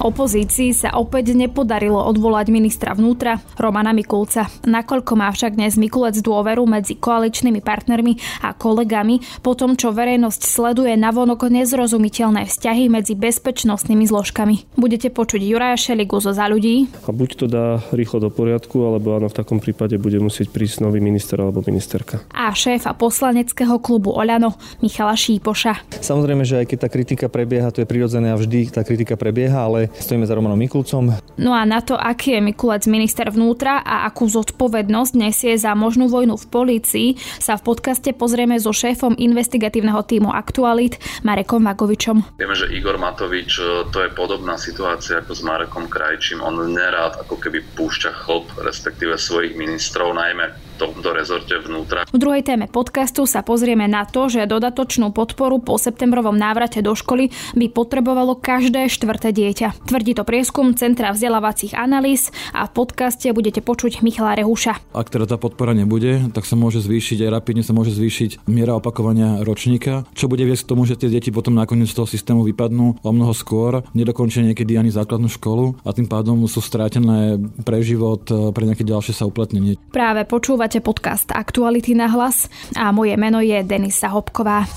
Opozícii sa opäť nepodarilo odvolať ministra vnútra Romana Mikulca. Nakoľko má však dnes Mikulec dôveru medzi koaličnými partnermi a kolegami, po tom, čo verejnosť sleduje navonok nezrozumiteľné vzťahy medzi bezpečnostnými zložkami. Budete počuť Juraja Šeligu zo za ľudí. A buď to dá rýchlo do poriadku, alebo áno, v takom prípade bude musieť prísť nový minister alebo ministerka. A šéfa poslaneckého klubu Oľano Michala Šípoša. Samozrejme, že aj keď tá kritika prebieha, to je prirodzené a vždy tá kritika prebieha, ale Stojíme za Romanom Mikulcom. No a na to, aký je Mikulec minister vnútra a akú zodpovednosť nesie za možnú vojnu v polícii, sa v podcaste pozrieme so šéfom investigatívneho týmu Aktualit Marekom Vagovičom. Vieme, že Igor Matovič to je podobná situácia ako s Marekom Krajčím. On nerád ako keby púšťa chlop, respektíve svojich ministrov, najmä tomto rezorte vnútra. V druhej téme podcastu sa pozrieme na to, že dodatočnú podporu po septembrovom návrate do školy by potrebovalo každé štvrté dieťa. Tvrdí to prieskum Centra vzdelávacích analýz a v podcaste budete počuť Michala Rehuša. Ak teda tá podpora nebude, tak sa môže zvýšiť aj rapidne sa môže zvýšiť miera opakovania ročníka, čo bude viesť k tomu, že tie deti potom nakoniec z toho systému vypadnú o mnoho skôr, nedokončia niekedy ani základnú školu a tým pádom sú strátené pre život, pre nejaké ďalšie sa uplatnenie. Práve počúvať Počúvate podcast Aktuality na hlas a moje meno je Denisa Hopková.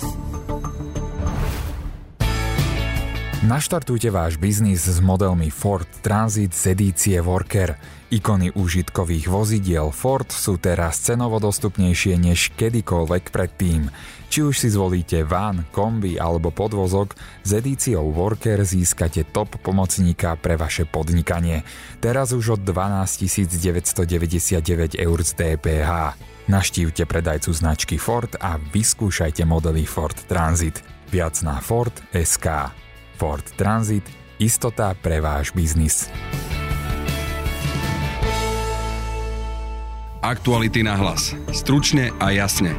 Naštartujte váš biznis s modelmi Ford Transit z edície Worker. Ikony užitkových vozidiel Ford sú teraz cenovo dostupnejšie než kedykoľvek predtým. Či už si zvolíte van, kombi alebo podvozok, s edíciou Worker získate top pomocníka pre vaše podnikanie. Teraz už od 12 999 eur z DPH. Naštívte predajcu značky Ford a vyskúšajte modely Ford Transit. Viac na Ford SK. Ford Transit – istota pre váš biznis. Aktuality na hlas. Stručne a jasne.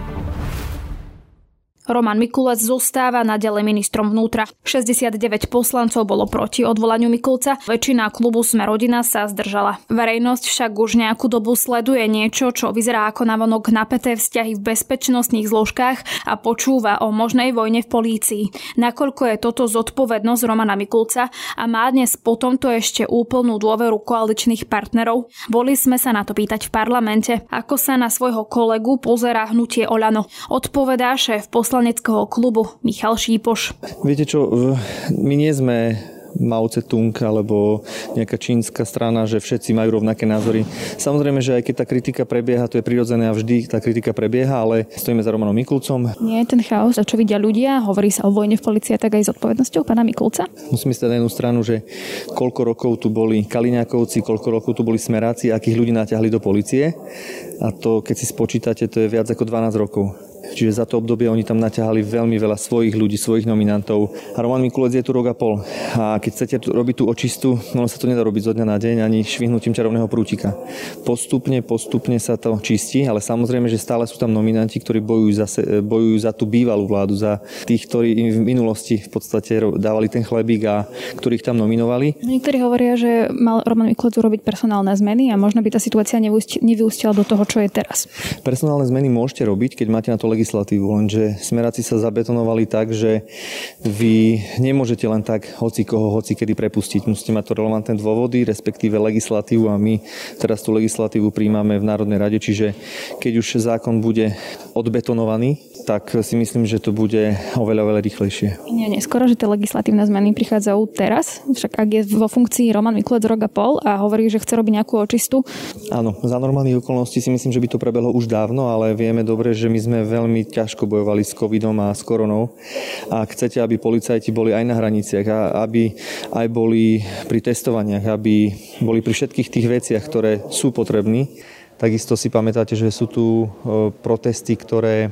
Roman Mikulec zostáva naďalej ministrom vnútra. 69 poslancov bolo proti odvolaniu Mikulca, väčšina klubu Sme rodina sa zdržala. Verejnosť však už nejakú dobu sleduje niečo, čo vyzerá ako navonok napäté vzťahy v bezpečnostných zložkách a počúva o možnej vojne v polícii. Nakoľko je toto zodpovednosť Romana Mikulca a má dnes po tomto ešte úplnú dôveru koaličných partnerov? Boli sme sa na to pýtať v parlamente, ako sa na svojho kolegu pozerá hnutie Olano. Odpovedá šéf poslaneckého klubu Michal Šípoš. Viete čo, my nie sme Mao Tse-tung alebo nejaká čínska strana, že všetci majú rovnaké názory. Samozrejme, že aj keď tá kritika prebieha, to je prirodzené a vždy tá kritika prebieha, ale stojíme za Romanom Mikulcom. Nie je ten chaos, čo vidia ľudia, hovorí sa o vojne v policii, tak aj s odpovednosťou pána Mikulca? Musím si na jednu stranu, že koľko rokov tu boli Kaliňákovci, koľko rokov tu boli Smeráci, akých ľudí naťahli do policie. A to, keď si spočítate, to je viac ako 12 rokov. Čiže za to obdobie oni tam naťahali veľmi veľa svojich ľudí, svojich nominantov. A Roman Mikulec je tu rok a pol. A keď chcete robiť tú očistu, no sa to nedá robiť zo dňa na deň ani švihnutím čarovného prútika. Postupne, postupne sa to čistí, ale samozrejme, že stále sú tam nominanti, ktorí bojujú za, bojujú za tú bývalú vládu, za tých, ktorí im v minulosti v podstate dávali ten chlebík a ktorých tam nominovali. Niektorí hovoria, že mal Roman Mikulec urobiť personálne zmeny a možno by tá situácia nevyústila do toho, čo je teraz. Personálne zmeny môžete robiť, keď máte na to legislatívu, lenže smeráci sa zabetonovali tak, že vy nemôžete len tak hoci koho, hoci kedy prepustiť. Musíte mať to relevantné dôvody, respektíve legislatívu a my teraz tú legislatívu príjmame v Národnej rade, čiže keď už zákon bude odbetonovaný, tak si myslím, že to bude oveľa, oveľa rýchlejšie. Nie, neskoro, že tie legislatívne zmeny prichádzajú teraz, však ak je vo funkcii Roman Mikulec rok a pol a hovorí, že chce robiť nejakú očistu. Áno, za normálnych okolností si myslím, že by to prebehlo už dávno, ale vieme dobre, že my sme veľmi ťažko bojovali s covidom a s koronou a chcete, aby policajti boli aj na hraniciach a aby aj boli pri testovaniach, aby boli pri všetkých tých veciach, ktoré sú potrební. Takisto si pamätáte, že sú tu e, protesty, ktoré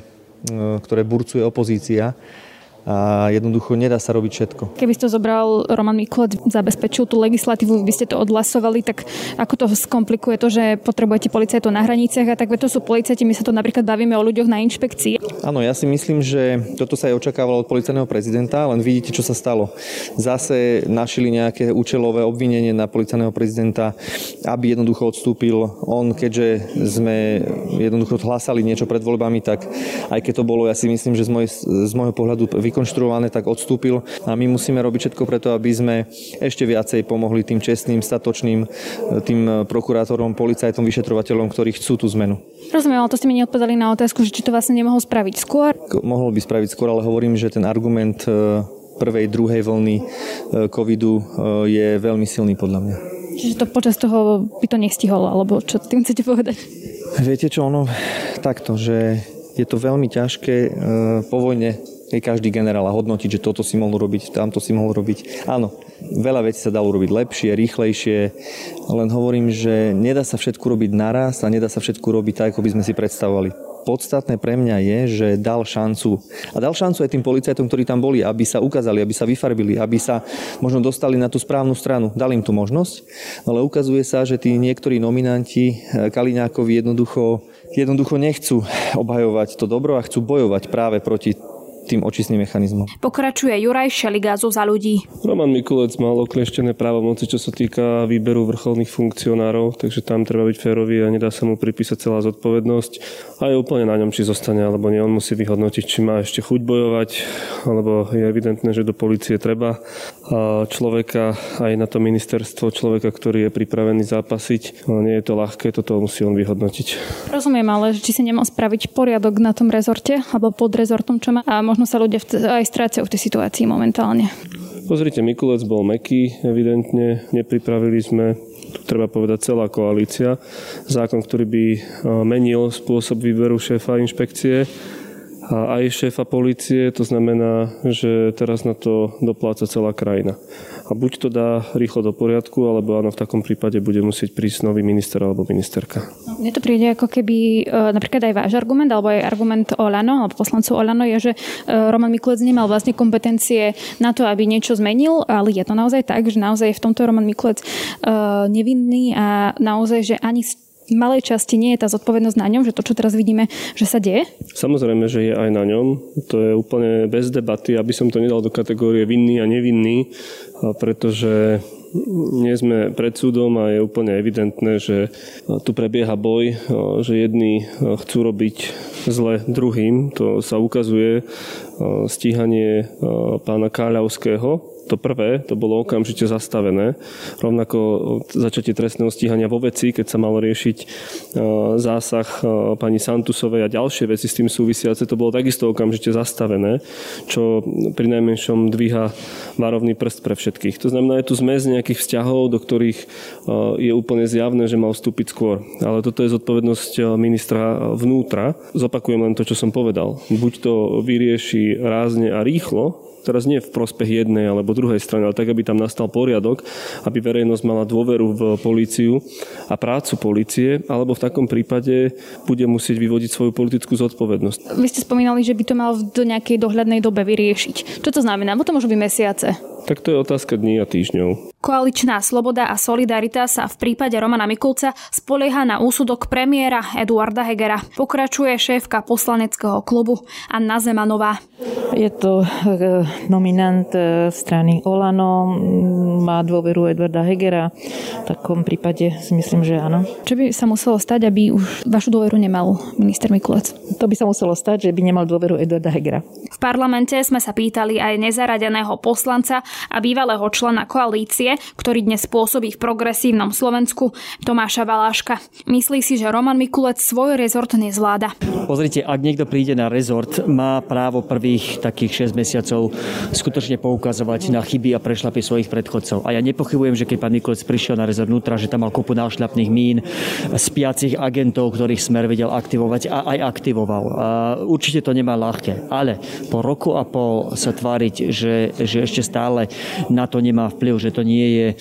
ktoré burcuje opozícia a jednoducho nedá sa robiť všetko. Keby ste to zobral Roman Mikulec, zabezpečil tú legislatívu, by ste to odhlasovali, tak ako to skomplikuje to, že potrebujete policajtov na hraniciach a tak to sú policajti, my sa to napríklad bavíme o ľuďoch na inšpekcii. Áno, ja si myslím, že toto sa aj očakávalo od policajného prezidenta, len vidíte, čo sa stalo. Zase našili nejaké účelové obvinenie na policajného prezidenta, aby jednoducho odstúpil. On, keďže sme jednoducho hlásali niečo pred voľbami, tak aj keď to bolo, ja si myslím, že z, moj, z môjho pohľadu vykonštruované, tak odstúpil a my musíme robiť všetko preto, aby sme ešte viacej pomohli tým čestným, statočným, tým prokurátorom, policajtom, vyšetrovateľom, ktorí chcú tú zmenu. Rozumiem, ale to ste mi neodpovedali na otázku, že či to vlastne nemohol spraviť skôr. Mohol by spraviť skôr, ale hovorím, že ten argument e, prvej, druhej vlny e, covidu e, je veľmi silný podľa mňa. Čiže to počas toho by to nestihol, alebo čo tým chcete povedať? Viete čo, ono takto, že je to veľmi ťažké po vojne je každý generál a hodnotiť, že toto si mohol robiť, tamto si mohol robiť. Áno, veľa vecí sa dalo robiť lepšie, rýchlejšie, len hovorím, že nedá sa všetko robiť naraz a nedá sa všetko robiť tak, ako by sme si predstavovali podstatné pre mňa je, že dal šancu. A dal šancu aj tým policajtom, ktorí tam boli, aby sa ukázali, aby sa vyfarbili, aby sa možno dostali na tú správnu stranu. Dal im tú možnosť, ale ukazuje sa, že tí niektorí nominanti eh, Kaliňákovi jednoducho, jednoducho nechcú obhajovať to dobro a chcú bojovať práve proti tým očistným mechanizmom. Pokračuje Juraj Šeligázu za ľudí. Roman Mikulec mal okleštené právomoci, čo sa týka výberu vrcholných funkcionárov, takže tam treba byť férový a nedá sa mu pripísať celá zodpovednosť. A je úplne na ňom, či zostane alebo nie. On musí vyhodnotiť, či má ešte chuť bojovať, alebo je evidentné, že do policie treba a človeka aj na to ministerstvo, človeka, ktorý je pripravený zápasiť. Nie je to ľahké, toto musí on vyhodnotiť. Rozumiem, ale či si nemal spraviť poriadok na tom rezorte alebo pod rezortom, čo má a možno sa ľudia aj strácajú v tej situácii momentálne. Pozrite, Mikulec bol meký, evidentne. Nepripravili sme, tu treba povedať, celá koalícia. Zákon, ktorý by e, menil spôsob výberu šéfa inšpekcie a aj šéfa policie, to znamená, že teraz na to dopláca celá krajina a buď to dá rýchlo do poriadku, alebo áno, v takom prípade bude musieť prísť nový minister alebo ministerka. Mne to príde ako keby e, napríklad aj váš argument, alebo aj argument Olano, alebo poslancov Olano je, že e, Roman Mikulec nemal vlastne kompetencie na to, aby niečo zmenil, ale je to naozaj tak, že naozaj v tomto Roman Mikulec e, nevinný a naozaj, že ani malej časti nie je tá zodpovednosť na ňom, že to, čo teraz vidíme, že sa deje? Samozrejme, že je aj na ňom. To je úplne bez debaty, aby som to nedal do kategórie vinný a nevinný, pretože nie sme pred súdom a je úplne evidentné, že tu prebieha boj, že jedni chcú robiť zle druhým. To sa ukazuje stíhanie pána Káľavského, to prvé, to bolo okamžite zastavené. Rovnako začatie trestného stíhania vo veci, keď sa malo riešiť e, zásah e, pani Santusovej a ďalšie veci s tým súvisiace, to bolo takisto okamžite zastavené, čo pri najmenšom dvíha varovný prst pre všetkých. To znamená, je tu zmes nejakých vzťahov, do ktorých e, je úplne zjavné, že mal vstúpiť skôr. Ale toto je zodpovednosť ministra vnútra. Zopakujem len to, čo som povedal. Buď to vyrieši rázne a rýchlo, teraz nie v prospech jednej alebo druhej strany, ale tak, aby tam nastal poriadok, aby verejnosť mala dôveru v políciu a prácu polície, alebo v takom prípade bude musieť vyvodiť svoju politickú zodpovednosť. Vy ste spomínali, že by to mal do nejakej dohľadnej dobe vyriešiť. Čo to znamená? Bo to môžu byť mesiace. Tak to je otázka dní a týždňov. Koaličná sloboda a solidarita sa v prípade Romana Mikulca spolieha na úsudok premiéra Eduarda Hegera. Pokračuje šéfka poslaneckého klubu Anna Zemanová. Je to e, nominant e, strany Olano, má dôveru Eduarda Hegera. V takom prípade si myslím, že áno. Čo by sa muselo stať, aby už vašu dôveru nemal minister Mikulec? To by sa muselo stať, že by nemal dôveru Eduarda Hegera. V parlamente sme sa pýtali aj nezaradeného poslanca a bývalého člena koalície, ktorý dnes pôsobí v progresívnom Slovensku, Tomáša Valáška. Myslí si, že Roman Mikulec svoj rezort nezvláda. Pozrite, ak niekto príde na rezort, má právo prvých takých 6 mesiacov skutočne poukazovať na chyby a prešlapy svojich predchodcov. A ja nepochybujem, že keď pán Mikulec prišiel na rezort vnútra, že tam mal kopu nášľapných mín, spiacich agentov, ktorých smer vedel aktivovať a aj aktivoval. A určite to nemá ľahké. Ale po roku a pol sa tváriť, že, že ešte stále na to nemá vplyv, že to nie je eh,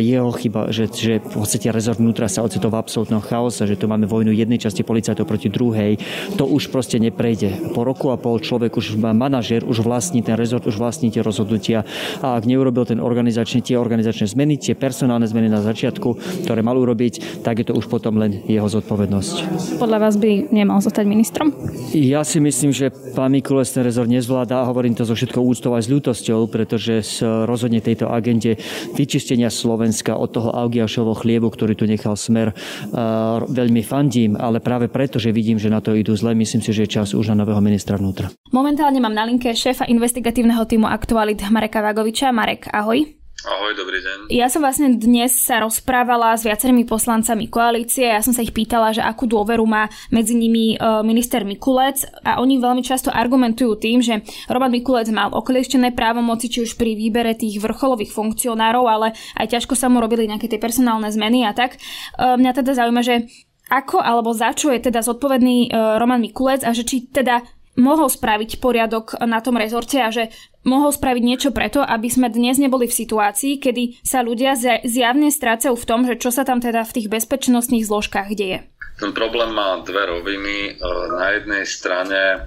jeho chyba, že, že v podstate rezort vnútra sa ocitol v absolútnom chaose, že tu máme vojnu jednej časti policajtov proti druhej, to už proste neprejde. Po roku a pol človek už má manažer, už vlastní ten rezort, už vlastní tie rozhodnutia a ak neurobil ten organizačný, tie organizačné zmeny, tie personálne zmeny na začiatku, ktoré mal urobiť, tak je to už potom len jeho zodpovednosť. Podľa vás by nemal zostať ministrom? Ja si myslím, že pán Mikulec ten rezort nezvláda, a hovorím to so všetkou úctou aj s ľútosťou, pretože rozhodne tejto agende vyčistenia Slovenska od toho Augiašovho chliebu, ktorý tu nechal smer, veľmi fandím, ale práve preto, že vidím, že na to idú zle, myslím si, že je čas už na nového ministra vnútra. Momentálne mám na linke šéfa investigatívneho týmu Aktualit Mareka Vagoviča. Marek, ahoj. Ahoj, dobrý deň. Ja som vlastne dnes sa rozprávala s viacerými poslancami koalície. Ja som sa ich pýtala, že akú dôveru má medzi nimi e, minister Mikulec a oni veľmi často argumentujú tým, že Roman Mikulec mal oklieštené právomoci či už pri výbere tých vrcholových funkcionárov, ale aj ťažko sa mu robili nejaké tie personálne zmeny a tak. E, mňa teda zaujíma, že ako alebo za čo je teda zodpovedný e, Roman Mikulec a že či teda mohol spraviť poriadok na tom rezorte a že mohol spraviť niečo preto, aby sme dnes neboli v situácii, kedy sa ľudia zjavne strácajú v tom, že čo sa tam teda v tých bezpečnostných zložkách deje. Ten problém má dve roviny. E, na jednej strane e,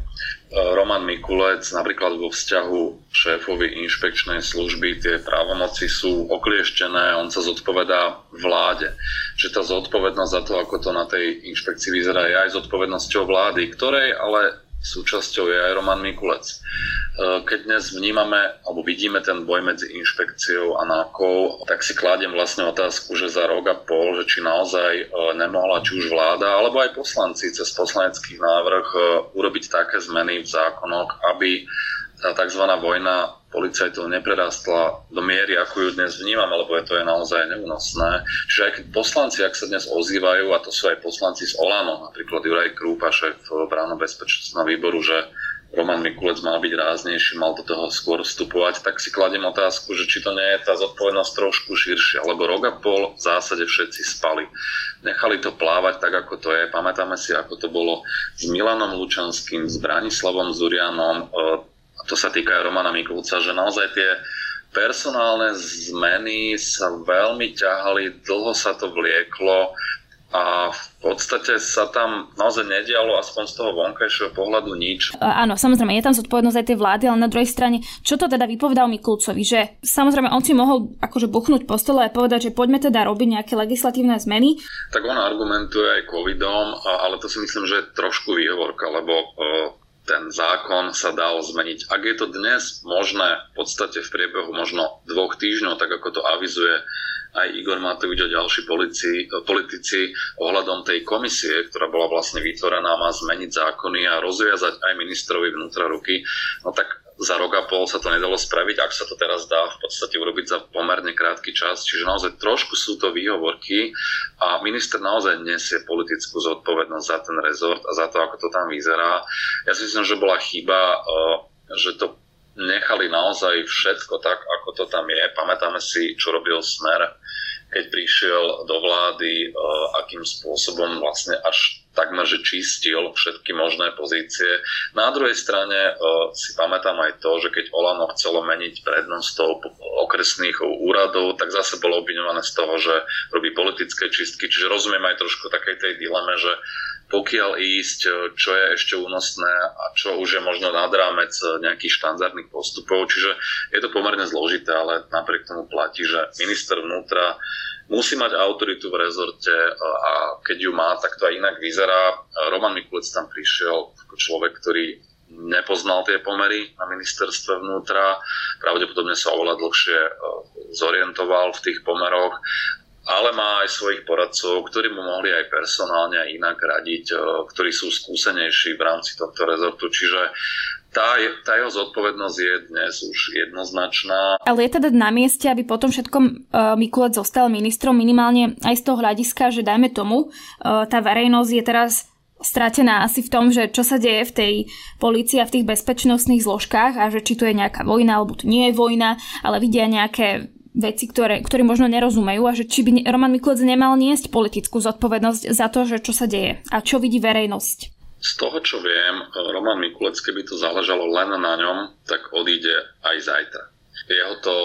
Roman Mikulec napríklad vo vzťahu šéfovi inšpekčnej služby tie právomoci sú oklieštené, on sa zodpovedá vláde. Že tá zodpovednosť za to, ako to na tej inšpekcii vyzerá, je aj zodpovednosťou vlády, ktorej ale súčasťou je aj Roman Mikulec. E, keď dnes vnímame alebo vidíme ten boj medzi inšpekciou a nákou, tak si kladiem vlastne otázku, že za rok a pol, že či naozaj e, nemohla či už vláda alebo aj poslanci cez poslanecký návrh e, urobiť také zmeny v zákonoch, aby tá tzv. vojna policajtov neprerastla do miery, ako ju dnes vnímam, lebo je to je naozaj neúnosné. Čiže aj keď poslanci, ak sa dnes ozývajú, a to sú aj poslanci z Olano, napríklad Juraj Krúpa, šéf bráno bezpečnostného výboru, že Roman Mikulec mal byť ráznejší, mal do toho skôr vstupovať, tak si kladiem otázku, že či to nie je tá zodpovednosť trošku širšia, lebo rok a pol v zásade všetci spali. Nechali to plávať tak, ako to je. Pamätáme si, ako to bolo s Milanom Lučanským, s Branislavom Zurianom, e, to sa týka aj Romana Mikulca, že naozaj tie personálne zmeny sa veľmi ťahali, dlho sa to vlieklo a v podstate sa tam naozaj nedialo aspoň z toho vonkajšieho pohľadu nič. Áno, samozrejme, je tam zodpovednosť aj tej vlády, ale na druhej strane, čo to teda vypovedal Mikulcovi, že samozrejme on si mohol akože buchnúť po stole a povedať, že poďme teda robiť nejaké legislatívne zmeny. Tak on argumentuje aj covidom, ale to si myslím, že je trošku výhovorka, lebo ten zákon sa dal zmeniť. Ak je to dnes možné v podstate v priebehu možno dvoch týždňov, tak ako to avizuje aj Igor Matovič a ďalší politici, politici ohľadom tej komisie, ktorá bola vlastne vytvorená, má zmeniť zákony a rozviazať aj ministrovi vnútra ruky, no tak za rok a pol sa to nedalo spraviť, ak sa to teraz dá v podstate urobiť za pomerne krátky čas. Čiže naozaj trošku sú to výhovorky a minister naozaj nesie politickú zodpovednosť za ten rezort a za to, ako to tam vyzerá. Ja si myslím, že bola chyba, eh, že to nechali naozaj všetko tak, ako to tam je. Pamätáme si, čo robil Smer, keď prišiel do vlády, eh, akým spôsobom vlastne až takmer, že čistil všetky možné pozície. Na druhej strane uh, si pamätám aj to, že keď Olano chcelo meniť prednostov okresných úradov, tak zase bolo obviňované z toho, že robí politické čistky. Čiže rozumiem aj trošku takej tej dileme, že pokiaľ ísť, e, čo je ešte únosné a čo už je možno nad rámec e, nejakých štandardných postupov. Čiže je to pomerne zložité, ale napriek tomu platí, že minister vnútra musí mať autoritu v rezorte a keď ju má, tak to aj inak vyzerá. Roman Mikulec tam prišiel ako človek, ktorý nepoznal tie pomery na ministerstve vnútra, pravdepodobne sa oveľa dlhšie zorientoval v tých pomeroch, ale má aj svojich poradcov, ktorí mu mohli aj personálne aj inak radiť, e, ktorí sú skúsenejší v rámci tohto rezortu. Čiže tá, tá jeho zodpovednosť je dnes už jednoznačná. Ale je teda na mieste, aby potom všetkom uh, Mikulec zostal ministrom minimálne aj z toho hľadiska, že dajme tomu, uh, tá verejnosť je teraz stratená asi v tom, že čo sa deje v tej polícii a v tých bezpečnostných zložkách a že či tu je nejaká vojna alebo tu nie je vojna, ale vidia nejaké veci, ktoré, ktoré možno nerozumejú a že či by Roman Mikulec nemal niesť politickú zodpovednosť za to, že čo sa deje a čo vidí verejnosť. Z toho, čo viem, Roman Mikulec, keby to záležalo len na ňom, tak odíde aj zajtra. Jeho to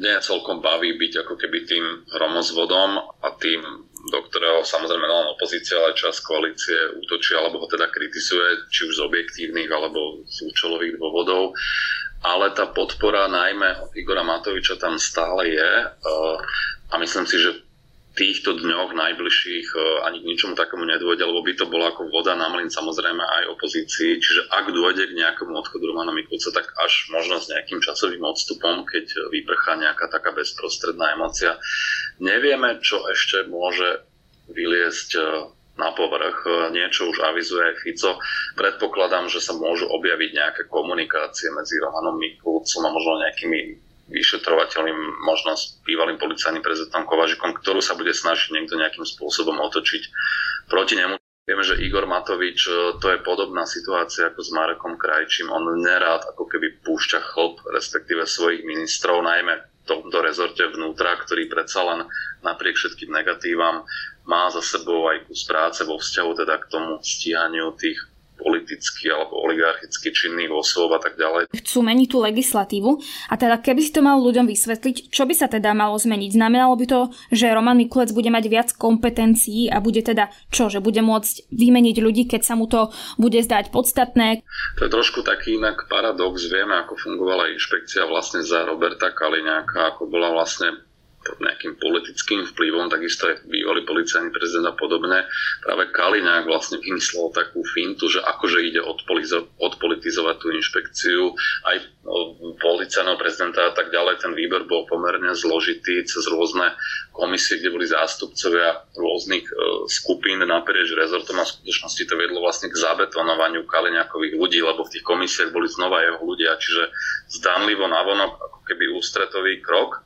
nie celkom baví byť ako keby tým hromozvodom a tým, do ktorého samozrejme len opozícia, ale čas koalície útočí alebo ho teda kritizuje, či už z objektívnych alebo z účelových dôvodov. Ale tá podpora najmä od Igora Matoviča tam stále je a myslím si, že týchto dňoch najbližších e, ani k ničomu takému nedôjde, lebo by to bolo ako voda na mlin samozrejme aj opozícii. Čiže ak dôjde k nejakému odchodu Romana Mikulca, tak až možno s nejakým časovým odstupom, keď vyprchá nejaká taká bezprostredná emocia. Nevieme, čo ešte môže vyliesť e, na povrch. Niečo už avizuje aj Fico. Predpokladám, že sa môžu objaviť nejaké komunikácie medzi Romanom Mikulcom a možno nejakými vyšetrovateľom, možno s bývalým policajným prezidentom Kovažikom, ktorú sa bude snažiť niekto nejakým spôsobom otočiť proti nemu. Vieme, že Igor Matovič, e, to je podobná situácia ako s Marekom Krajčím. On nerád ako keby púšťa chlop, respektíve svojich ministrov, najmä tomto rezorte vnútra, ktorý predsa len napriek všetkým negatívam má za sebou aj kus práce vo vzťahu teda k tomu stíhaniu tých politicky alebo oligarchicky činných osôb a tak ďalej. Chcú meniť tú legislatívu a teda keby si to mal ľuďom vysvetliť, čo by sa teda malo zmeniť? Znamenalo by to, že Roman Mikulec bude mať viac kompetencií a bude teda čo, že bude môcť vymeniť ľudí, keď sa mu to bude zdať podstatné? To je trošku taký inak paradox. Vieme, ako fungovala inšpekcia vlastne za Roberta Kaliňáka, ako bola vlastne pod nejakým politickým vplyvom, takisto aj bývalý policajný prezident a podobne. Práve Kaliňák vlastne vymyslel takú fintu, že akože ide odpolitizovať tú inšpekciu, aj policajného prezidenta a tak ďalej. Ten výber bol pomerne zložitý cez rôzne komisie, kde boli zástupcovia rôznych e, skupín naprieč rezortom a v skutočnosti to viedlo vlastne k zabetonovaniu Kaliňákových ľudí, lebo v tých komisiách boli znova jeho ľudia, čiže zdanlivo navonok ako keby ústretový krok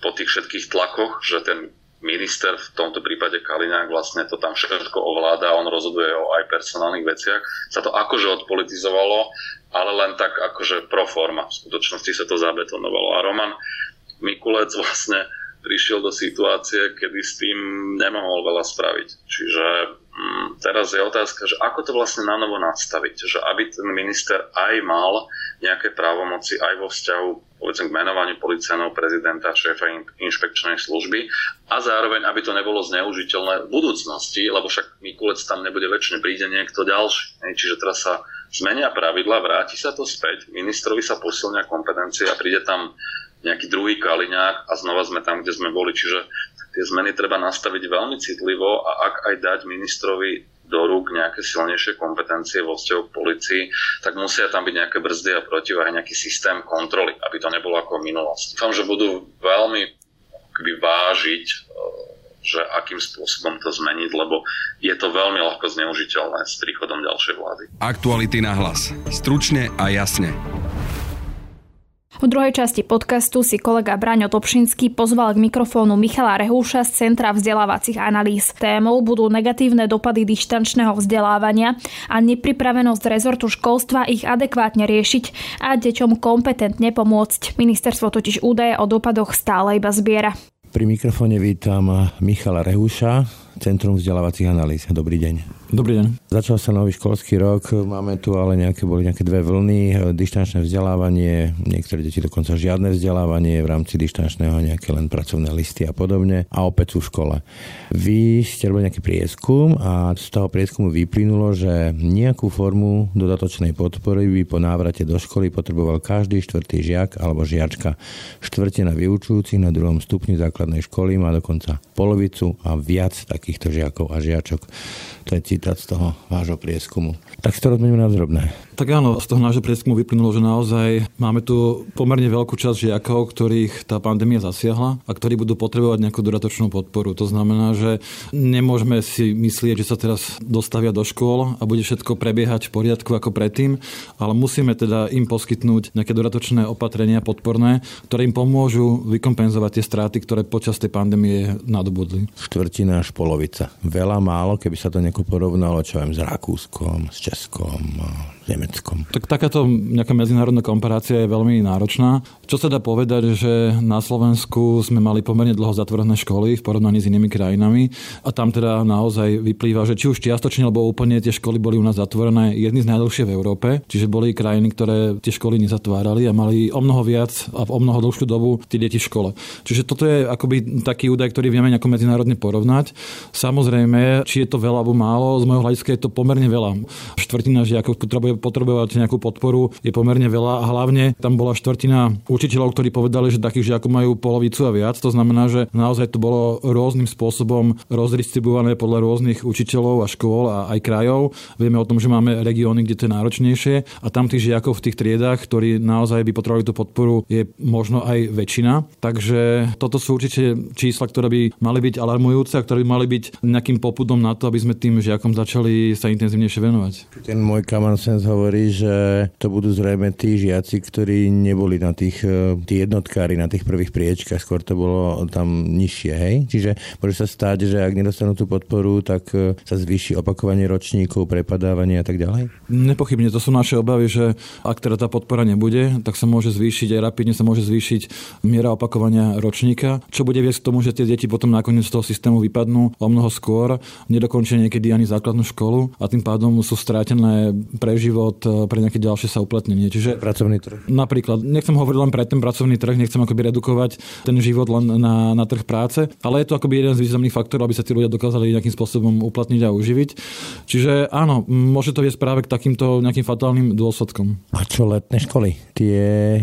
po tých všetkých tlakoch, že ten minister, v tomto prípade Kaliňák, vlastne to tam všetko ovláda, on rozhoduje o aj personálnych veciach, sa to akože odpolitizovalo, ale len tak akože pro forma. V skutočnosti sa to zabetonovalo. A Roman Mikulec vlastne prišiel do situácie, kedy s tým nemohol veľa spraviť. Čiže teraz je otázka, že ako to vlastne na novo nastaviť, že aby ten minister aj mal nejaké právomoci aj vo vzťahu povedzme k menovaniu policajného prezidenta, šéfa inšpekčnej služby a zároveň, aby to nebolo zneužiteľné v budúcnosti, lebo však Mikulec tam nebude väčšine, príde niekto ďalší. Čiže teraz sa zmenia pravidla, vráti sa to späť, ministrovi sa posilnia kompetencie a príde tam nejaký druhý Kaliňák a znova sme tam, kde sme boli. Čiže tie zmeny treba nastaviť veľmi citlivo a ak aj dať ministrovi do rúk nejaké silnejšie kompetencie vo vzťahu k policii, tak musia tam byť nejaké brzdy a protiváhy, nejaký systém kontroly, aby to nebolo ako v minulosti. Dúfam, že budú veľmi vážiť, e, že akým spôsobom to zmeniť, lebo je to veľmi ľahko zneužiteľné s príchodom ďalšej vlády. Aktuality na hlas. Stručne a jasne. V druhej časti podcastu si kolega Braňo Topšinský pozval k mikrofónu Michala Rehúša z Centra vzdelávacích analýz. Témou budú negatívne dopady dištančného vzdelávania a nepripravenosť rezortu školstva ich adekvátne riešiť a deťom kompetentne pomôcť. Ministerstvo totiž údaje o dopadoch stále iba zbiera. Pri mikrofóne vítam Michala Rehúša, Centrum vzdelávacích analýz. Dobrý deň. Dobrý deň. Začal sa nový školský rok, máme tu ale nejaké, boli nejaké dve vlny, dištančné vzdelávanie, niektoré deti dokonca žiadne vzdelávanie v rámci dištančného, nejaké len pracovné listy a podobne a opäť sú v škole. Vy ste robili nejaký prieskum a z toho prieskumu vyplynulo, že nejakú formu dodatočnej podpory by po návrate do školy potreboval každý štvrtý žiak alebo žiačka. Štvrtina vyučujúcich na druhom stupni základnej školy má dokonca polovicu a viac takýchto žiakov a žiačok. To je citát z toho vášho prieskumu. Tak si to rozmeníme na drobné. Tak áno, z toho nášho prieskumu vyplynulo, že naozaj máme tu pomerne veľkú časť žiakov, ktorých tá pandémia zasiahla a ktorí budú potrebovať nejakú dodatočnú podporu. To znamená, že nemôžeme si myslieť, že sa teraz dostavia do škôl a bude všetko prebiehať v poriadku ako predtým, ale musíme teda im poskytnúť nejaké dodatočné opatrenia podporné, ktoré im pomôžu vykompenzovať tie straty, ktoré počas tej pandémie nadobudli. Štvrtina až polovica. Veľa málo, keby sa to nejako porovnalo, čo viem, s Rakúskom, s just come on. Nemeckom. Tak takáto nejaká medzinárodná komparácia je veľmi náročná. Čo sa dá povedať, že na Slovensku sme mali pomerne dlho zatvorené školy v porovnaní s inými krajinami a tam teda naozaj vyplýva, že či už čiastočne alebo úplne tie školy boli u nás zatvorené jedny z najdlhšie v Európe, čiže boli krajiny, ktoré tie školy nezatvárali a mali o mnoho viac a o mnoho dlhšiu dobu tie deti v škole. Čiže toto je akoby taký údaj, ktorý vieme nejako medzinárodne porovnať. Samozrejme, či je to veľa alebo málo, z môjho hľadiska je to pomerne veľa. Štvrtina žiakov potrebuje potrebovať nejakú podporu, je pomerne veľa a hlavne tam bola štvrtina učiteľov, ktorí povedali, že takých žiakov majú polovicu a viac. To znamená, že naozaj to bolo rôznym spôsobom rozdistribuované podľa rôznych učiteľov a škôl a aj krajov. Vieme o tom, že máme regióny, kde to je náročnejšie a tam tých žiakov v tých triedách, ktorí naozaj by potrebovali tú podporu, je možno aj väčšina. Takže toto sú určite čísla, ktoré by mali byť alarmujúce a ktoré by mali byť nejakým popudom na to, aby sme tým žiakom začali sa intenzívnejšie venovať. Ten môj sense hovorí, že to budú zrejme tí žiaci, ktorí neboli na tých e, tí jednotkári, na tých prvých priečkách, skôr to bolo tam nižšie, hej? Čiže môže sa stať, že ak nedostanú tú podporu, tak e, sa zvýši opakovanie ročníkov, prepadávanie a tak ďalej? Nepochybne, to sú naše obavy, že ak teda tá podpora nebude, tak sa môže zvýšiť, aj rapidne sa môže zvýšiť miera opakovania ročníka, čo bude viesť k tomu, že tie deti potom nakoniec z toho systému vypadnú o mnoho skôr, nedokončia niekedy ani základnú školu a tým pádom sú strátené pre život, pre nejaké ďalšie sa uplatnenie. Čiže pracovný trh. Napríklad, nechcem hovoriť len pre ten pracovný trh, nechcem akoby redukovať ten život len na, na trh práce, ale je to akoby jeden z významných faktorov, aby sa tí ľudia dokázali nejakým spôsobom uplatniť a uživiť. Čiže áno, môže to viesť práve k takýmto nejakým fatálnym dôsledkom. A čo letné školy? Tie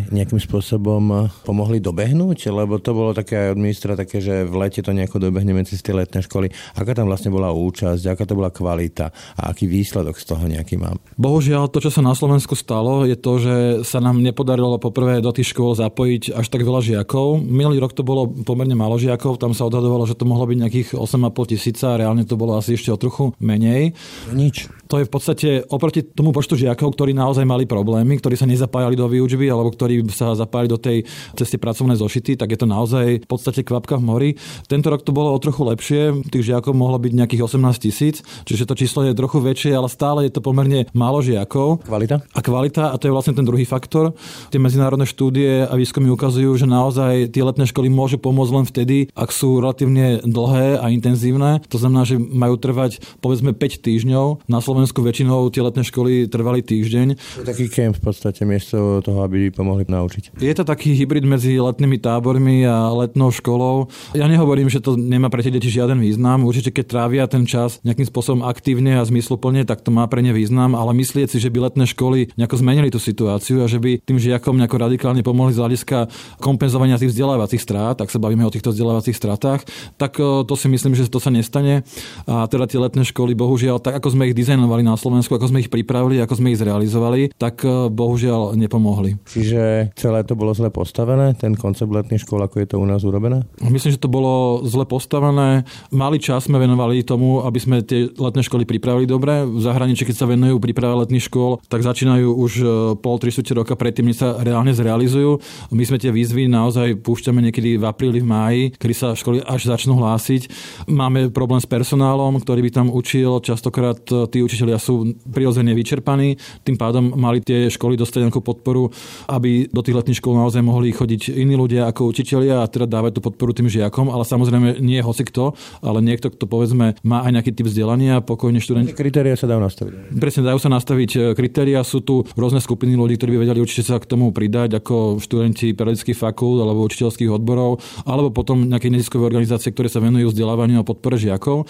nejakým spôsobom pomohli dobehnúť? Lebo to bolo také aj od ministra také, že v lete to nejako dobehneme cez tie letné školy. Aká tam vlastne bola účasť, aká to bola kvalita a aký výsledok z toho nejaký mám? Bohužiaľ, to, čo sa na Slovensku stalo, je to, že sa nám nepodarilo poprvé do tých škôl zapojiť až tak veľa žiakov. Minulý rok to bolo pomerne málo žiakov, tam sa odhadovalo, že to mohlo byť nejakých 8,5 tisíca, reálne to bolo asi ešte o trochu menej. Nič. To je v podstate oproti tomu počtu žiakov, ktorí naozaj mali problémy, ktorí sa nezapájali do výučby alebo ktorí sa zapájali do tej cesty pracovnej zošity, tak je to naozaj v podstate kvapka v mori. Tento rok to bolo o trochu lepšie, tých žiakov mohlo byť nejakých 18 tisíc, čiže to číslo je trochu väčšie, ale stále je to pomerne málo žiakov. Kvalita? A kvalita, a to je vlastne ten druhý faktor. Tie medzinárodné štúdie a výskumy ukazujú, že naozaj tie letné školy môžu pomôcť len vtedy, ak sú relatívne dlhé a intenzívne. To znamená, že majú trvať povedzme 5 týždňov. Na Slovensku väčšinou tie letné školy trvali týždeň. Je taký kemp v podstate miesto toho, aby pomohli naučiť. Je to taký hybrid medzi letnými tábormi a letnou školou. Ja nehovorím, že to nemá pre tie deti žiaden význam. Určite keď trávia ten čas nejakým spôsobom aktívne a zmysluplne, tak to má pre ne význam, ale myslieť si, že by letné školy nejako zmenili tú situáciu a že by tým žiakom nejako radikálne pomohli z hľadiska kompenzovania tých vzdelávacích strát, ak sa bavíme o týchto vzdelávacích stratách, tak e, to si myslím, že to sa nestane. A teda tie letné školy, bohužiaľ, tak ako sme ich dizajnovali na Slovensku, ako sme ich pripravili, ako sme ich zrealizovali, tak e, bohužiaľ nepomohli. Čiže celé to bolo zle postavené, ten koncept letných škôl, ako je to u nás urobené? Myslím, že to bolo zle postavené. Mali čas sme venovali tomu, aby sme tie letné školy pripravili dobre. V zahraničí, keď sa venujú príprave letných škôl, tak začínajú už e, pol, tri roka predtým, než sa reálne zrealizujú. My sme tie výzvy naozaj púšťame niekedy v apríli, v máji, kedy sa školy až začnú hlásiť. Máme problém s personálom, ktorý by tam učil. Častokrát e, tí učiteľia sú prirodzene vyčerpaní. Tým pádom mali tie školy dostať nejakú podporu, aby do tých letných škôl naozaj mohli chodiť iní ľudia ako učitelia a teda dávať tú podporu tým žiakom. Ale samozrejme nie hoci kto, ale niekto, kto povedzme má aj nejaký typ vzdelania, pokojne študenti. Kritéria sa dajú nastaviť. Presne, dajú sa nastaviť e, kritéria. Sú tu rôzne skupiny ľudí, ktorí by vedeli určite sa k tomu pridať, ako študenti periodických fakult alebo učiteľských odborov, alebo potom nejaké neziskové organizácie, ktoré sa venujú vzdelávaniu a podpore žiakov.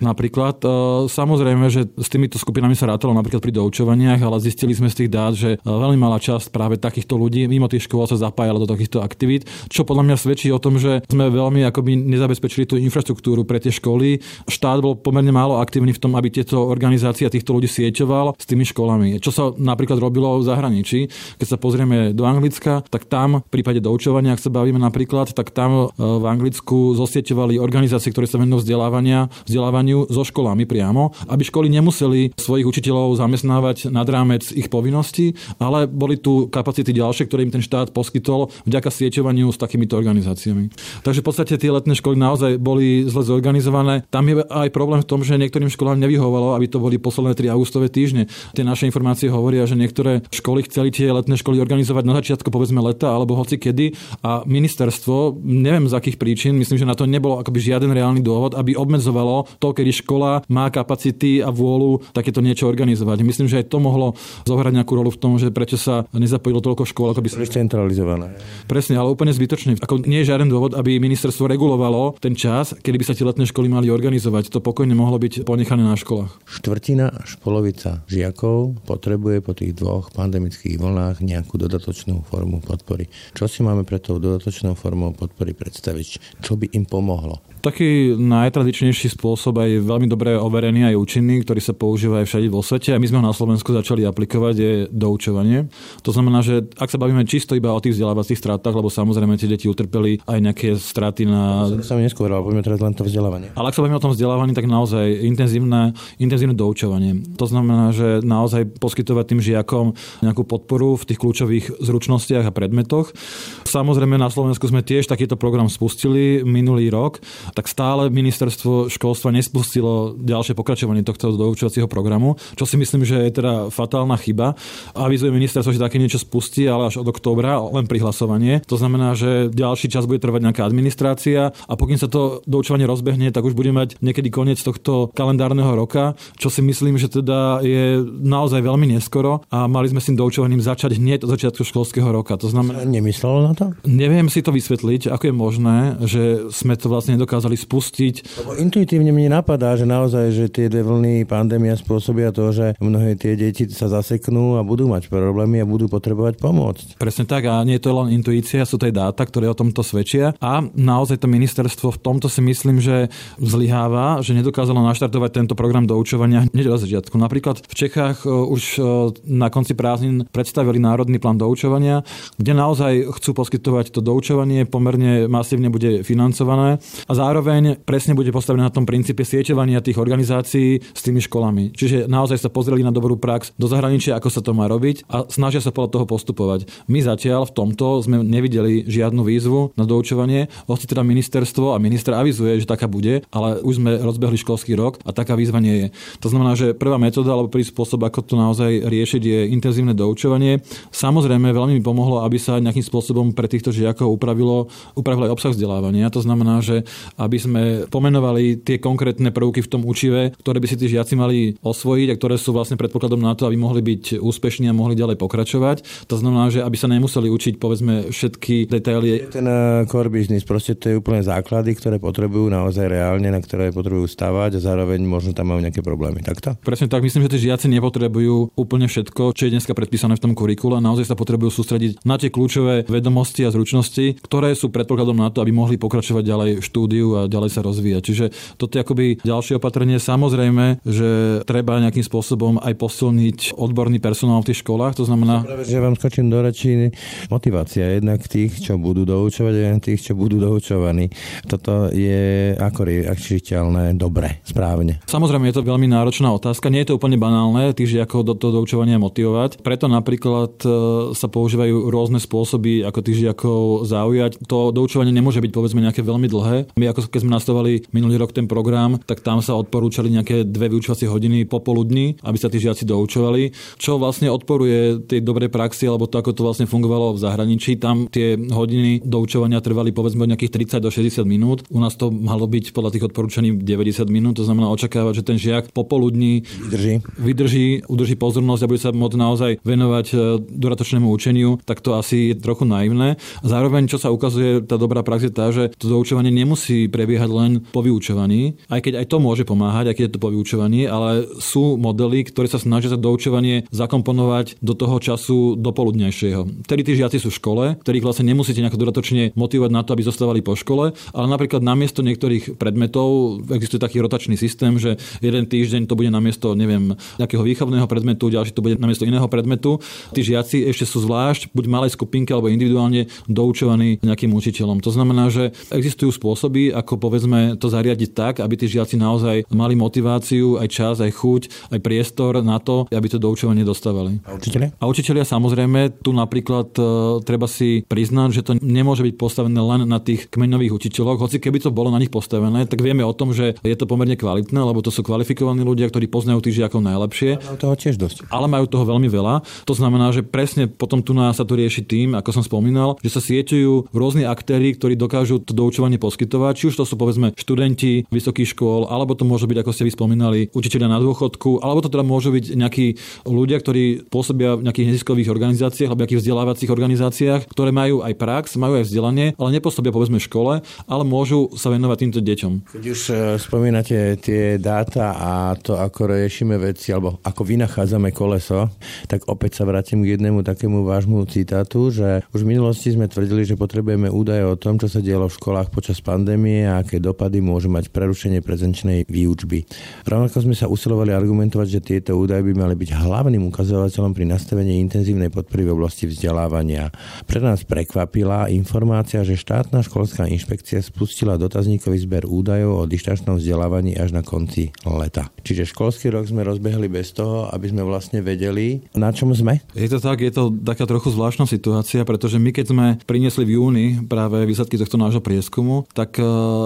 Napríklad, samozrejme, že s týmito skupinami sa rátalo napríklad pri doučovaniach, ale zistili sme z tých dát, že e, veľmi malá časť práve takýchto ľudí mimo tých škôl sa zapájala do takýchto aktivít, čo podľa mňa svedčí o tom, že sme veľmi akoby nezabezpečili tú infraštruktúru pre tie školy. Štát bol pomerne málo aktívny v tom, aby tieto organizácie týchto ľudí sieťoval s tými školami. Čo sa napríklad robilo v zahraničí, keď sa pozrieme do Anglicka, tak tam v prípade doučovania, ak sa bavíme napríklad, tak tam e, v Anglicku zosieťovali organizácie, ktoré sa venujú vzdelávania, vzdelávaniu so školami priamo, aby školy nemuseli svojich učiteľov zamestnávať nad rámec ich povinností, ale boli tu kapacity ďalšie, ktoré im ten štát poskytol vďaka sieťovaniu s takýmito organizáciami. Takže v podstate tie letné školy naozaj boli zle zorganizované. Tam je aj problém v tom, že niektorým školám nevyhovovalo, aby to boli posledné 3 augustové týždne. Tie naše informácie hovoria, že niektoré školy chceli tie letné školy organizovať na začiatku povedzme leta alebo hoci kedy a ministerstvo, neviem z akých príčin, myslím, že na to nebolo akoby žiaden reálny dôvod, aby obmedzovalo to, kedy škola má kapacity a vôľu takéto niečo organizovať. Myslím, že aj to mohlo zohrať nejakú rolu v tom, že prečo sa nezapojilo toľko škôl, ako by sa... centralizované. Presne, ale úplne zbytočne. Ako nie je žiaden dôvod, aby ministerstvo regulovalo ten čas kedy by sa tie letné školy mali organizovať. To pokojne mohlo byť ponechané na školách. Štvrtina až polovica žiakov potrebuje po tých dvoch pandemických vlnách nejakú dodatočnú formu podpory. Čo si máme pre tou dodatočnou formou podpory predstaviť? Čo by im pomohlo? Taký najtradičnejší spôsob aj veľmi dobre overený aj účinný, ktorý sa používa aj všade vo svete a my sme ho na Slovensku začali aplikovať, je doučovanie. To znamená, že ak sa bavíme čisto iba o tých vzdelávacích stratách, lebo samozrejme tie deti utrpeli aj nejaké straty na... To sa mi neskôr, ale poďme teraz len to vzdelávanie. Ale ak sa bavíme o tom vzdelávaní, tak naozaj intenzívne, intenzívne doučovanie. To znamená, že naozaj poskytovať tým žiakom nejakú podporu v tých kľúčových zručnostiach a predmetoch. Samozrejme na Slovensku sme tiež takýto program spustili minulý rok tak stále ministerstvo školstva nespustilo ďalšie pokračovanie tohto doučovacieho programu, čo si myslím, že je teda fatálna chyba. Avizuje ministerstvo, že také niečo spustí, ale až od októbra, len prihlasovanie. To znamená, že ďalší čas bude trvať nejaká administrácia a pokým sa to doučovanie rozbehne, tak už bude mať niekedy koniec tohto kalendárneho roka, čo si myslím, že teda je naozaj veľmi neskoro a mali sme s tým doučovaním začať hneď od začiatku školského roka. To znamená... Nemyslelo na to? Neviem si to vysvetliť, ako je možné, že sme to vlastne nedokázali dokázali spustiť. Lebo intuitívne mne napadá, že naozaj, že tie dve vlny pandémia spôsobia to, že mnohé tie deti sa zaseknú a budú mať problémy a budú potrebovať pomôcť. Presne tak a nie je to len intuícia, sú to aj dáta, ktoré o tomto svedčia a naozaj to ministerstvo v tomto si myslím, že zlyháva, že nedokázalo naštartovať tento program doučovania hneď od začiatku. Napríklad v Čechách e, už e, na konci prázdnin predstavili národný plán doučovania, kde naozaj chcú poskytovať to doučovanie, pomerne masívne bude financované a zároveň presne bude postavené na tom princípe sieťovania tých organizácií s tými školami. Čiže naozaj sa pozreli na dobrú prax do zahraničia, ako sa to má robiť a snažia sa podľa toho postupovať. My zatiaľ v tomto sme nevideli žiadnu výzvu na doučovanie, hoci teda ministerstvo a minister avizuje, že taká bude, ale už sme rozbehli školský rok a taká výzva nie je. To znamená, že prvá metóda alebo prvý spôsob, ako to naozaj riešiť, je intenzívne doučovanie. Samozrejme, veľmi mi pomohlo, aby sa nejakým spôsobom pre týchto žiakov upravilo, upravilo aj obsah vzdelávania. To znamená, že aby sme pomenovali tie konkrétne prvky v tom učive, ktoré by si tí žiaci mali osvojiť a ktoré sú vlastne predpokladom na to, aby mohli byť úspešní a mohli ďalej pokračovať. To znamená, že aby sa nemuseli učiť povedzme všetky detaily. Ten eh, core business, proste to je úplne základy, ktoré potrebujú naozaj reálne, na ktoré potrebujú stavať a zároveň možno tam majú nejaké problémy. Takto? Presne tak, myslím, že tí žiaci nepotrebujú úplne všetko, čo je dneska predpísané v tom kurikule. Naozaj sa potrebujú sústrediť na tie kľúčové vedomosti a zručnosti, ktoré sú predpokladom na to, aby mohli pokračovať ďalej v štúdiu a ďalej sa rozvíjať. Čiže toto je akoby ďalšie opatrenie. Samozrejme, že treba nejakým spôsobom aj posilniť odborný personál v tých školách. To znamená... Práve, že vám skočím do rečí motivácia jednak tých, čo budú doučovať, a tých, čo budú doučovaní. Toto je ako riešiteľné dobre, správne. Samozrejme, je to veľmi náročná otázka. Nie je to úplne banálne tých žiakov do toho doučovania motivovať. Preto napríklad e, sa používajú rôzne spôsoby, ako tých žiakov zaujať. To doučovanie nemôže byť povedzme nejaké veľmi dlhé. My ako keď sme nastavovali minulý rok ten program, tak tam sa odporúčali nejaké dve vyučovacie hodiny popoludní, aby sa tí žiaci doučovali, čo vlastne odporuje tej dobrej praxi, alebo to, ako to vlastne fungovalo v zahraničí. Tam tie hodiny doučovania trvali povedzme od nejakých 30 do 60 minút. U nás to malo byť podľa tých odporúčaní 90 minút, to znamená očakávať, že ten žiak popoludní vydrží, vydrží udrží pozornosť a bude sa môcť naozaj venovať e, dodatočnému učeniu, tak to asi je trochu naivné. Zároveň, čo sa ukazuje, tá dobrá prax je tá, že to doučovanie nemusí prebiehať len po vyučovaní, aj keď aj to môže pomáhať, aj keď je to po vyučovaní, ale sú modely, ktoré sa snažia sa doučovanie zakomponovať do toho času dopoludnejšieho. Vtedy tí žiaci sú v škole, ktorých vlastne nemusíte nejako dodatočne motivovať na to, aby zostávali po škole, ale napríklad namiesto niektorých predmetov existuje taký rotačný systém, že jeden týždeň to bude namiesto, neviem, nejakého výchovného predmetu, ďalší to bude namiesto iného predmetu. Tí žiaci ešte sú zvlášť, buď malej skupinke alebo individuálne doučovaní nejakým učiteľom. To znamená, že existujú spôsoby, ako povedzme to zariadiť tak, aby tí žiaci naozaj mali motiváciu, aj čas, aj chuť, aj priestor na to, aby to doučovanie dostávali. A učiteľia? A učiteľia samozrejme, tu napríklad e, treba si priznať, že to nemôže byť postavené len na tých kmeňových učiteľoch, hoci keby to bolo na nich postavené, tak vieme o tom, že je to pomerne kvalitné, lebo to sú kvalifikovaní ľudia, ktorí poznajú tých žiakov najlepšie. Majú toho tiež dosť. Ale majú toho veľmi veľa. To znamená, že presne potom tu nás sa to rieši tým, ako som spomínal, že sa sieťujú rôzni aktéry, ktorí dokážu to doučovanie poskytovať, či už to sú povedzme študenti vysokých škôl, alebo to môžu byť, ako ste vyspomínali, učiteľia na dôchodku, alebo to teda môžu byť nejakí ľudia, ktorí pôsobia v nejakých neziskových organizáciách alebo nejakých vzdelávacích organizáciách, ktoré majú aj prax, majú aj vzdelanie, ale nepôsobia povedzme v škole, ale môžu sa venovať týmto deťom. Keď už e, spomínate tie dáta a to, ako riešime veci, alebo ako vynachádzame koleso, tak opäť sa vrátim k jednému takému vášmu citátu, že už v minulosti sme tvrdili, že potrebujeme údaje o tom, čo sa dialo v školách počas pandémie a aké dopady môže mať prerušenie prezenčnej výučby. Rovnako sme sa usilovali argumentovať, že tieto údaje by mali byť hlavným ukazovateľom pri nastavení intenzívnej podpory v oblasti vzdelávania. Pre nás prekvapila informácia, že štátna školská inšpekcia spustila dotazníkový zber údajov o dištančnom vzdelávaní až na konci leta. Čiže školský rok sme rozbehli bez toho, aby sme vlastne vedeli, na čom sme. Je to tak, je to taká trochu zvláštna situácia, pretože my keď sme priniesli v júni práve výsledky tohto nášho prieskumu, tak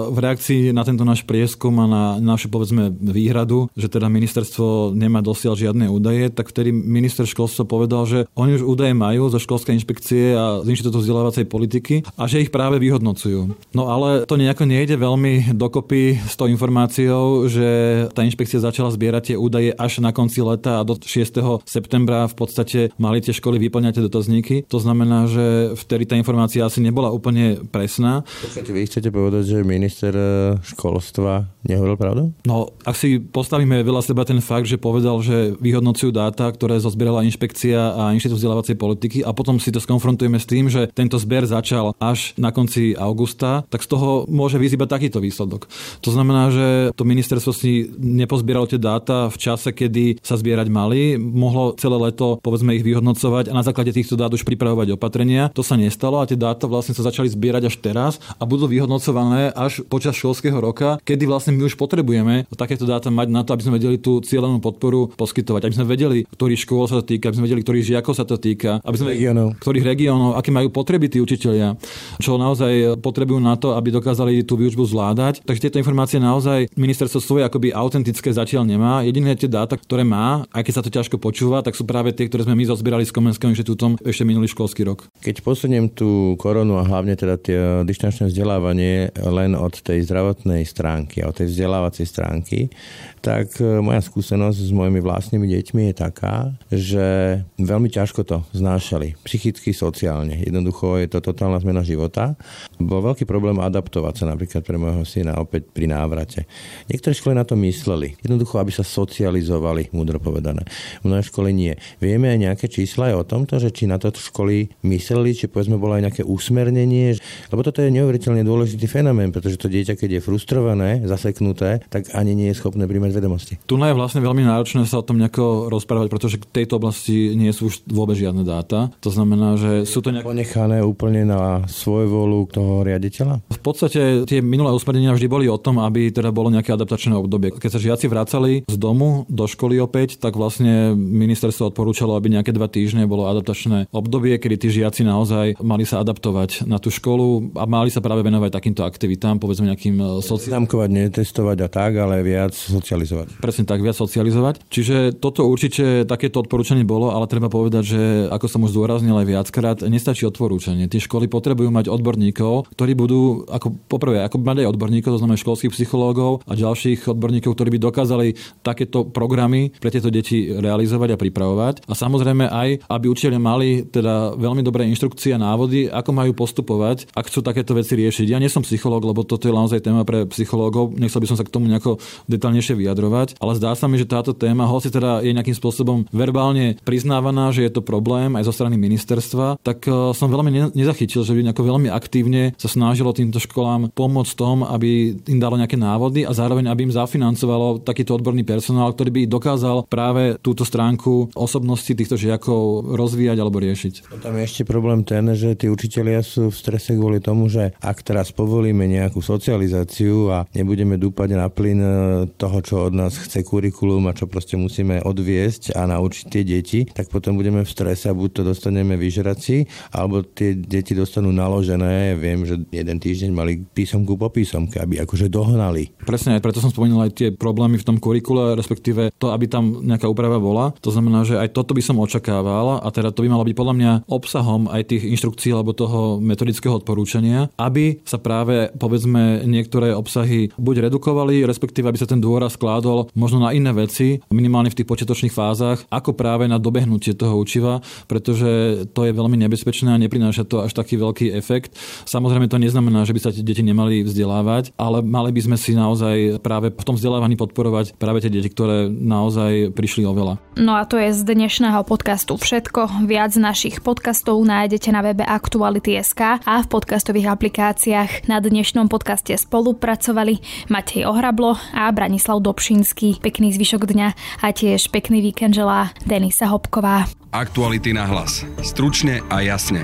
v reakcii na tento náš prieskum a na našu povedzme výhradu, že teda ministerstvo nemá dosiaľ žiadne údaje, tak vtedy minister školstva povedal, že oni už údaje majú zo školskej inšpekcie a z Inštitútu vzdelávacej politiky a že ich práve vyhodnocujú. No ale to nejako nejde veľmi dokopy s tou informáciou, že tá inšpekcia začala zbierať tie údaje až na konci leta a do 6. septembra v podstate mali tie školy vyplňať tie dotazníky. To znamená, že vtedy tá informácia asi nebola úplne presná. Počkajte, vy chcete povedať, že minister e, školstva nehovoril pravdu? No, ak si postavíme veľa seba ten fakt, že povedal, že vyhodnocujú dáta, ktoré zozbierala inšpekcia a Inštitút vzdelávacej politiky a potom si to skonfrontujeme s tým, že tento zber začal až na konci augusta, tak z toho môže vyzýbať takýto výsledok. To znamená, že to ministerstvo si nepozbieralo tie dáta v čase, kedy sa zbierať mali, mohlo celé leto povedzme ich vyhodnocovať a na základe týchto dát už pripravovať opatrenia. To sa nestalo a tie dáta vlastne sa začali zbierať až teraz a budú vyhodnocované až počas školského roka, kedy vlastne my už potrebujeme takéto dáta mať na to, aby sme vedeli tú cieľenú podporu poskytovať, aby sme vedeli, ktorých škôl sa to týka, aby sme vedeli, ktorých žiakov sa to týka, aby sme regionov. ktorých regiónov, aké majú potreby tí učiteľia, čo naozaj potrebujú na to, aby dokázali tú výučbu zvládať. Takže tieto informácie naozaj ministerstvo svoje akoby autentické zatiaľ nemá. Jediné tie dáta, ktoré má, aj keď sa to ťažko počúva, tak sú práve tie, ktoré sme my zozbierali s Komenským inštitútom ešte minulý školský rok. Keď posuniem tú koronu a hlavne teda tie dištančné vzdelávanie len od tej zdravotnej stránky a od tej vzdelávacej stránky, tak e, moja skúsenosť s mojimi vlastnými deťmi je taká, že veľmi ťažko to znášali. Psychicky, sociálne. Jednoducho je to totálna zmena života. Bol veľký problém adaptovať sa napríklad pre môjho syna opäť pri návrate. Niektoré školy na to mysleli. Jednoducho, aby sa socializovali, múdro povedané. Mnohé školy nie. Vieme aj nejaké čísla aj o tomto, že či na to školy mysleli, či povedzme bolo aj nejaké usmernenie, lebo toto je neuveriteľne dôležitý fenomén, pretože to dieťa, keď je frustrované, zaseknuté, tak ani nie je schopné príjmať vedomosti. Tu je vlastne veľmi náročné sa o tom nejako rozprávať, pretože k tejto oblasti nie sú už vôbec žiadne dáta. To znamená, že sú to nejak... Ponechané úplne na svoju volu toho riaditeľa? V podstate tie minulé usmernenia vždy boli o tom, aby teda bolo nejaké adaptačné obdobie. Keď sa žiaci vracali z domu do školy opäť, tak vlastne ministerstvo odporúčalo, aby nejaké dva týždne bolo adaptačné obdobie, kedy tí žiaci naozaj mali sa adaptovať na tú školu a mali sa práve venovať takýmto aktivitám, povedzme nejakým e, sociálnym. netestovať a tak, ale viac socializovať. Presne tak, viac socializovať. Čiže toto určite takéto odporúčanie bolo, ale treba povedať, že ako som už zdôraznil aj viackrát, nestačí odporúčanie. Tie školy potrebujú mať odborníkov, ktorí budú, ako poprvé, ako mať aj odborníkov, to znamená školských psychológov a ďalších odborníkov, ktorí by dokázali takéto programy pre tieto deti realizovať a pripravovať. A samozrejme aj, aby učiteľe mali teda veľmi dobré inštrukcie a návody, ako majú postupovať, ak chcú takéto veci riešiť. Ja nie som psychológ, lebo toto je naozaj téma pre psychológov, nechcel by som sa k tomu nejako detálnejšie vyjadrovať, ale zdá sa mi, že táto téma, hoci teda je nejakým spôsobom verbálne priznávaná, že je to problém aj zo strany ministerstva, tak e, som veľmi nezachytil, že by nejako veľmi aktívne sa snažilo týmto školám pomôcť tom, aby im dalo nejaké návody a zároveň aby im zafinancovalo takýto odborný personál, ktorý by dokázal práve túto stránku osobnosti týchto žiakov rozvíjať alebo riešiť. Tam je ešte problém ten, že tí učitelia sú v strese kvôli tomu, že ak teraz povolíme nejakú socializáciu a nebudeme dúpať na plyn e, toho, čo od nás chce kurikulum a čo proste musíme odviesť a naučiť tie deti, tak potom budeme v strese a buď to dostaneme vyžrať si, alebo tie deti dostanú naložené. Viem, že jeden týždeň mali písomku po písomke, aby akože dohnali. Presne, preto som spomínal aj tie problémy v tom kurikule, respektíve to, aby tam nejaká úprava bola. To znamená, že aj toto by som očakával a teda to by malo byť podľa mňa obsahom aj tých inštrukcií alebo toho metodického odporúčania, aby sa práve povedzme niektoré obsahy buď redukovali, respektíve aby sa ten dôraz skládol možno na iné veci, minimálne v tých počiatočných fázach, ako práve na dobehnutie toho učiva, pretože to je veľmi nebezpečné a neprináša to až taký veľký efekt. Samozrejme to neznamená, že by sa tie deti nemali vzdelávať, ale mali by sme si naozaj práve v tom vzdelávaní podporovať práve tie deti, ktoré naozaj prišli o veľa. No a to je z dnešného podcastu všetko. Viac našich podcastov nájdete na webe Aktuality.sk a v podcastových aplikáciách. Na dnešnom podcaste spolupracovali Matej Ohrablo a Branislav Dobšinský. Pekný zvyšok dňa a tiež pekný víkend želá Denisa Hopková. Aktuality na hlas. Stručne a jasne.